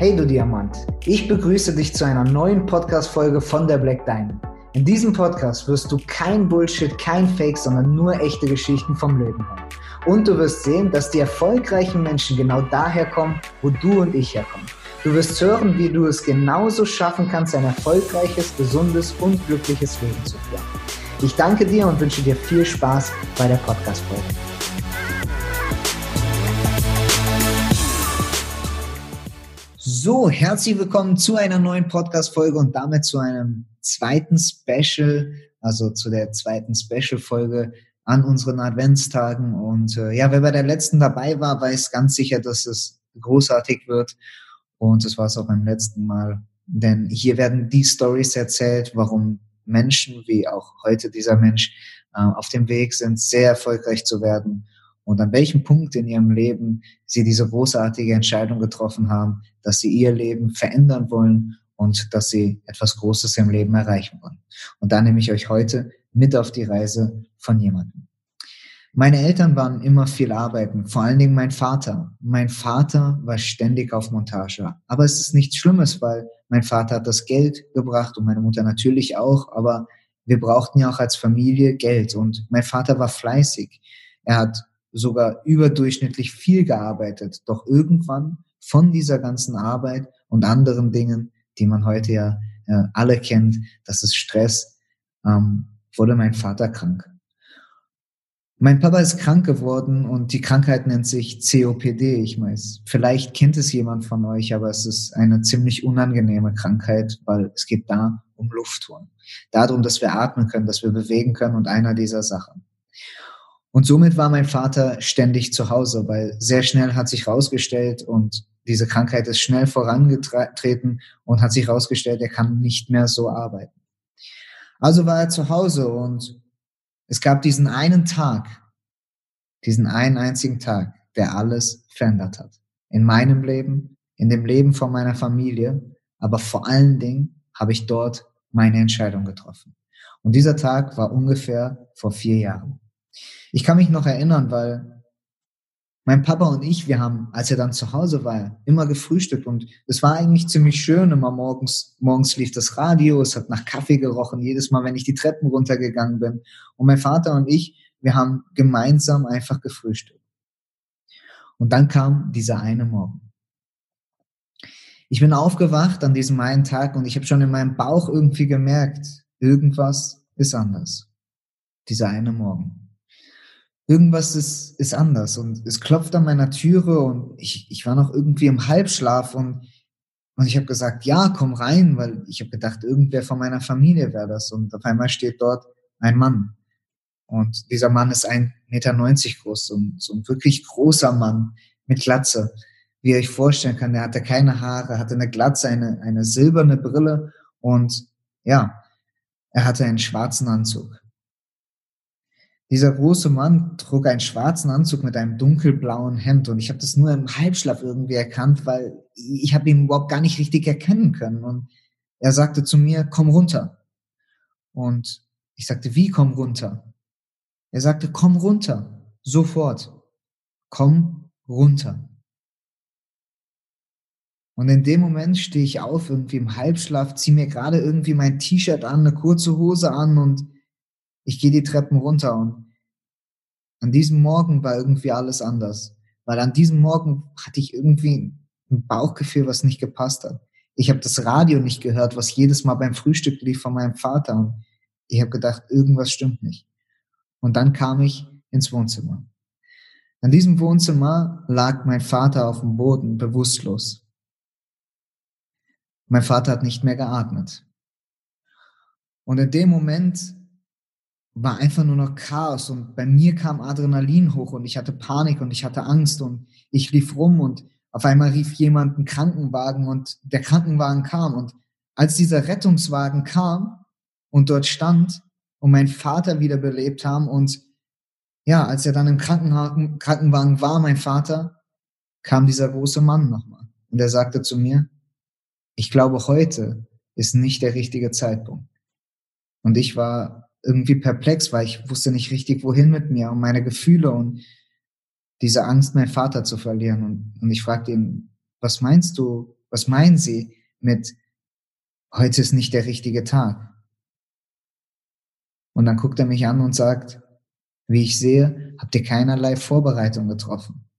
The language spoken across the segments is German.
Hey du Diamant, ich begrüße dich zu einer neuen Podcast-Folge von der Black Diamond. In diesem Podcast wirst du kein Bullshit, kein Fake, sondern nur echte Geschichten vom Leben hören. Und du wirst sehen, dass die erfolgreichen Menschen genau daher kommen, wo du und ich herkommen. Du wirst hören, wie du es genauso schaffen kannst, ein erfolgreiches, gesundes und glückliches Leben zu führen. Ich danke dir und wünsche dir viel Spaß bei der Podcast-Folge. So, herzlich willkommen zu einer neuen Podcast-Folge und damit zu einem zweiten Special, also zu der zweiten Special-Folge an unseren Adventstagen. Und äh, ja, wer bei der letzten dabei war, weiß ganz sicher, dass es großartig wird. Und das war es auch beim letzten Mal. Denn hier werden die Stories erzählt, warum Menschen, wie auch heute dieser Mensch, äh, auf dem Weg sind, sehr erfolgreich zu werden und an welchem Punkt in ihrem Leben sie diese großartige Entscheidung getroffen haben, dass sie ihr Leben verändern wollen und dass sie etwas Großes im Leben erreichen wollen. Und da nehme ich euch heute mit auf die Reise von jemandem. Meine Eltern waren immer viel arbeiten, vor allen Dingen mein Vater. Mein Vater war ständig auf Montage. Aber es ist nichts Schlimmes, weil mein Vater hat das Geld gebracht und meine Mutter natürlich auch, aber wir brauchten ja auch als Familie Geld und mein Vater war fleißig. Er hat sogar überdurchschnittlich viel gearbeitet. Doch irgendwann von dieser ganzen Arbeit und anderen Dingen, die man heute ja äh, alle kennt, das ist Stress, ähm, wurde mein Vater krank. Mein Papa ist krank geworden und die Krankheit nennt sich COPD. Ich weiß, vielleicht kennt es jemand von euch, aber es ist eine ziemlich unangenehme Krankheit, weil es geht da um Luftholen. Darum, dass wir atmen können, dass wir bewegen können und einer dieser Sachen. Und somit war mein Vater ständig zu Hause, weil sehr schnell hat sich rausgestellt und diese Krankheit ist schnell vorangetreten und hat sich rausgestellt, er kann nicht mehr so arbeiten. Also war er zu Hause und es gab diesen einen Tag, diesen einen einzigen Tag, der alles verändert hat. In meinem Leben, in dem Leben von meiner Familie, aber vor allen Dingen habe ich dort meine Entscheidung getroffen. Und dieser Tag war ungefähr vor vier Jahren. Ich kann mich noch erinnern, weil mein Papa und ich, wir haben, als er dann zu Hause war, immer gefrühstückt und es war eigentlich ziemlich schön. Immer morgens, morgens lief das Radio, es hat nach Kaffee gerochen, jedes Mal, wenn ich die Treppen runtergegangen bin. Und mein Vater und ich, wir haben gemeinsam einfach gefrühstückt. Und dann kam dieser eine Morgen. Ich bin aufgewacht an diesem einen Tag und ich habe schon in meinem Bauch irgendwie gemerkt, irgendwas ist anders. Dieser eine Morgen irgendwas ist, ist anders und es klopft an meiner Türe und ich, ich war noch irgendwie im Halbschlaf und, und ich habe gesagt, ja, komm rein, weil ich habe gedacht, irgendwer von meiner Familie wäre das und auf einmal steht dort ein Mann und dieser Mann ist ein Meter neunzig groß, so ein, so ein wirklich großer Mann mit Glatze, wie ihr euch vorstellen kann. Der hatte keine Haare, hatte eine Glatze, eine, eine silberne Brille und ja, er hatte einen schwarzen Anzug. Dieser große Mann trug einen schwarzen Anzug mit einem dunkelblauen Hemd und ich habe das nur im Halbschlaf irgendwie erkannt, weil ich habe ihn überhaupt gar nicht richtig erkennen können. Und er sagte zu mir, komm runter. Und ich sagte, wie komm runter? Er sagte, komm runter, sofort. Komm runter. Und in dem Moment stehe ich auf, irgendwie im Halbschlaf, ziehe mir gerade irgendwie mein T-Shirt an, eine kurze Hose an und ich gehe die Treppen runter und an diesem Morgen war irgendwie alles anders. Weil an diesem Morgen hatte ich irgendwie ein Bauchgefühl, was nicht gepasst hat. Ich habe das Radio nicht gehört, was jedes Mal beim Frühstück lief von meinem Vater. Und ich habe gedacht, irgendwas stimmt nicht. Und dann kam ich ins Wohnzimmer. An diesem Wohnzimmer lag mein Vater auf dem Boden, bewusstlos. Mein Vater hat nicht mehr geatmet. Und in dem Moment war einfach nur noch Chaos und bei mir kam Adrenalin hoch und ich hatte Panik und ich hatte Angst und ich lief rum und auf einmal rief jemand einen Krankenwagen und der Krankenwagen kam und als dieser Rettungswagen kam und dort stand und mein Vater wiederbelebt haben und ja, als er dann im Krankenwagen war, mein Vater, kam dieser große Mann nochmal und er sagte zu mir, ich glaube, heute ist nicht der richtige Zeitpunkt. Und ich war irgendwie perplex, weil ich wusste nicht richtig, wohin mit mir und meine Gefühle und diese Angst, meinen Vater zu verlieren. Und, und ich fragte ihn, was meinst du, Was meinen Sie mit, heute ist nicht der richtige Tag? Und dann guckt er mich an und sagt, wie ich sehe, habt ihr keinerlei Vorbereitung getroffen.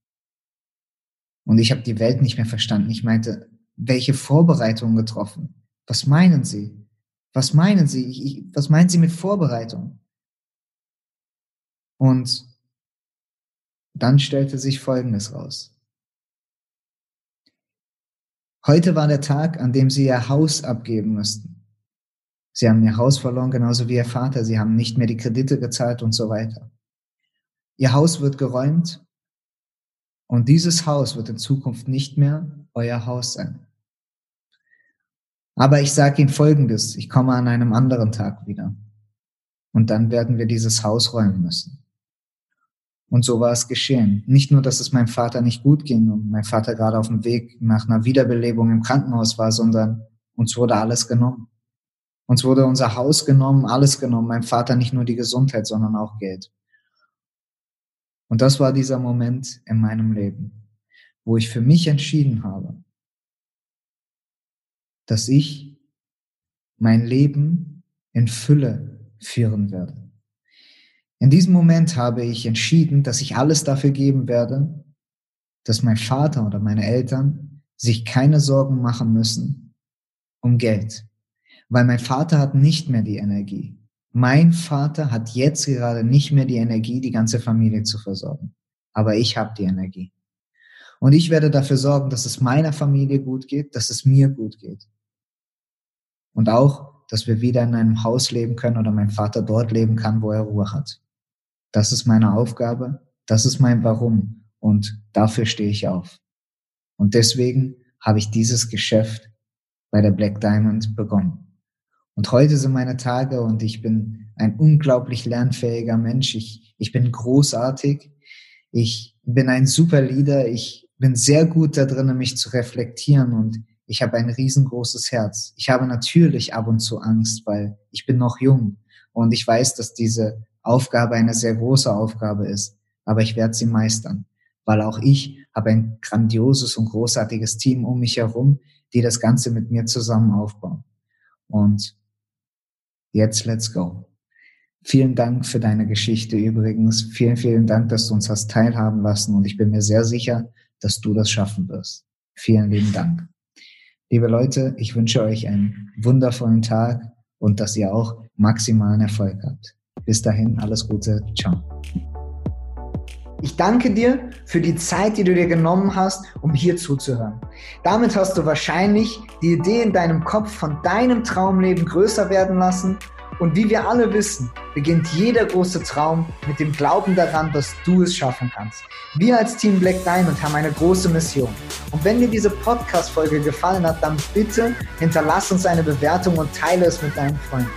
Und ich habe die Welt nicht mehr verstanden. Ich meinte, welche Vorbereitung getroffen? Was meinen Sie? Was meinen Sie? Ich, ich, was meinen Sie mit Vorbereitung? Und dann stellte sich Folgendes raus. Heute war der Tag, an dem Sie Ihr Haus abgeben müssten. Sie haben Ihr Haus verloren, genauso wie Ihr Vater. Sie haben nicht mehr die Kredite gezahlt und so weiter. Ihr Haus wird geräumt und dieses Haus wird in Zukunft nicht mehr euer Haus sein. Aber ich sage Ihnen Folgendes, ich komme an einem anderen Tag wieder. Und dann werden wir dieses Haus räumen müssen. Und so war es geschehen. Nicht nur, dass es meinem Vater nicht gut ging und mein Vater gerade auf dem Weg nach einer Wiederbelebung im Krankenhaus war, sondern uns wurde alles genommen. Uns wurde unser Haus genommen, alles genommen. Mein Vater nicht nur die Gesundheit, sondern auch Geld. Und das war dieser Moment in meinem Leben, wo ich für mich entschieden habe, dass ich mein Leben in Fülle führen werde. In diesem Moment habe ich entschieden, dass ich alles dafür geben werde, dass mein Vater oder meine Eltern sich keine Sorgen machen müssen um Geld. Weil mein Vater hat nicht mehr die Energie. Mein Vater hat jetzt gerade nicht mehr die Energie, die ganze Familie zu versorgen. Aber ich habe die Energie. Und ich werde dafür sorgen, dass es meiner Familie gut geht, dass es mir gut geht. Und auch, dass wir wieder in einem Haus leben können oder mein Vater dort leben kann, wo er Ruhe hat. Das ist meine Aufgabe, das ist mein Warum und dafür stehe ich auf. Und deswegen habe ich dieses Geschäft bei der Black Diamond begonnen. Und heute sind meine Tage und ich bin ein unglaublich lernfähiger Mensch. Ich, ich bin großartig. Ich bin ein super Leader. Ich bin sehr gut da drin, mich zu reflektieren und ich habe ein riesengroßes Herz. Ich habe natürlich ab und zu Angst, weil ich bin noch jung und ich weiß, dass diese Aufgabe eine sehr große Aufgabe ist, aber ich werde sie meistern, weil auch ich habe ein grandioses und großartiges Team um mich herum, die das Ganze mit mir zusammen aufbauen. Und jetzt let's go. Vielen Dank für deine Geschichte übrigens. Vielen, vielen Dank, dass du uns hast teilhaben lassen und ich bin mir sehr sicher, dass du das schaffen wirst. Vielen lieben Dank. Liebe Leute, ich wünsche euch einen wundervollen Tag und dass ihr auch maximalen Erfolg habt. Bis dahin, alles Gute. Ciao. Ich danke dir für die Zeit, die du dir genommen hast, um hier zuzuhören. Damit hast du wahrscheinlich die Idee in deinem Kopf von deinem Traumleben größer werden lassen und wie wir alle wissen, beginnt jeder große Traum mit dem Glauben daran, dass du es schaffen kannst. Wir als Team Black Diamond haben eine große Mission. Und wenn dir diese Podcast-Folge gefallen hat, dann bitte hinterlass uns eine Bewertung und teile es mit deinen Freunden.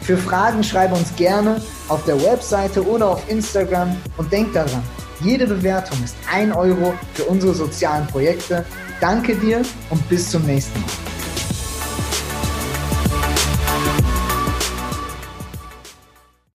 Für Fragen schreibe uns gerne auf der Webseite oder auf Instagram und denk daran, jede Bewertung ist ein Euro für unsere sozialen Projekte. Danke dir und bis zum nächsten Mal.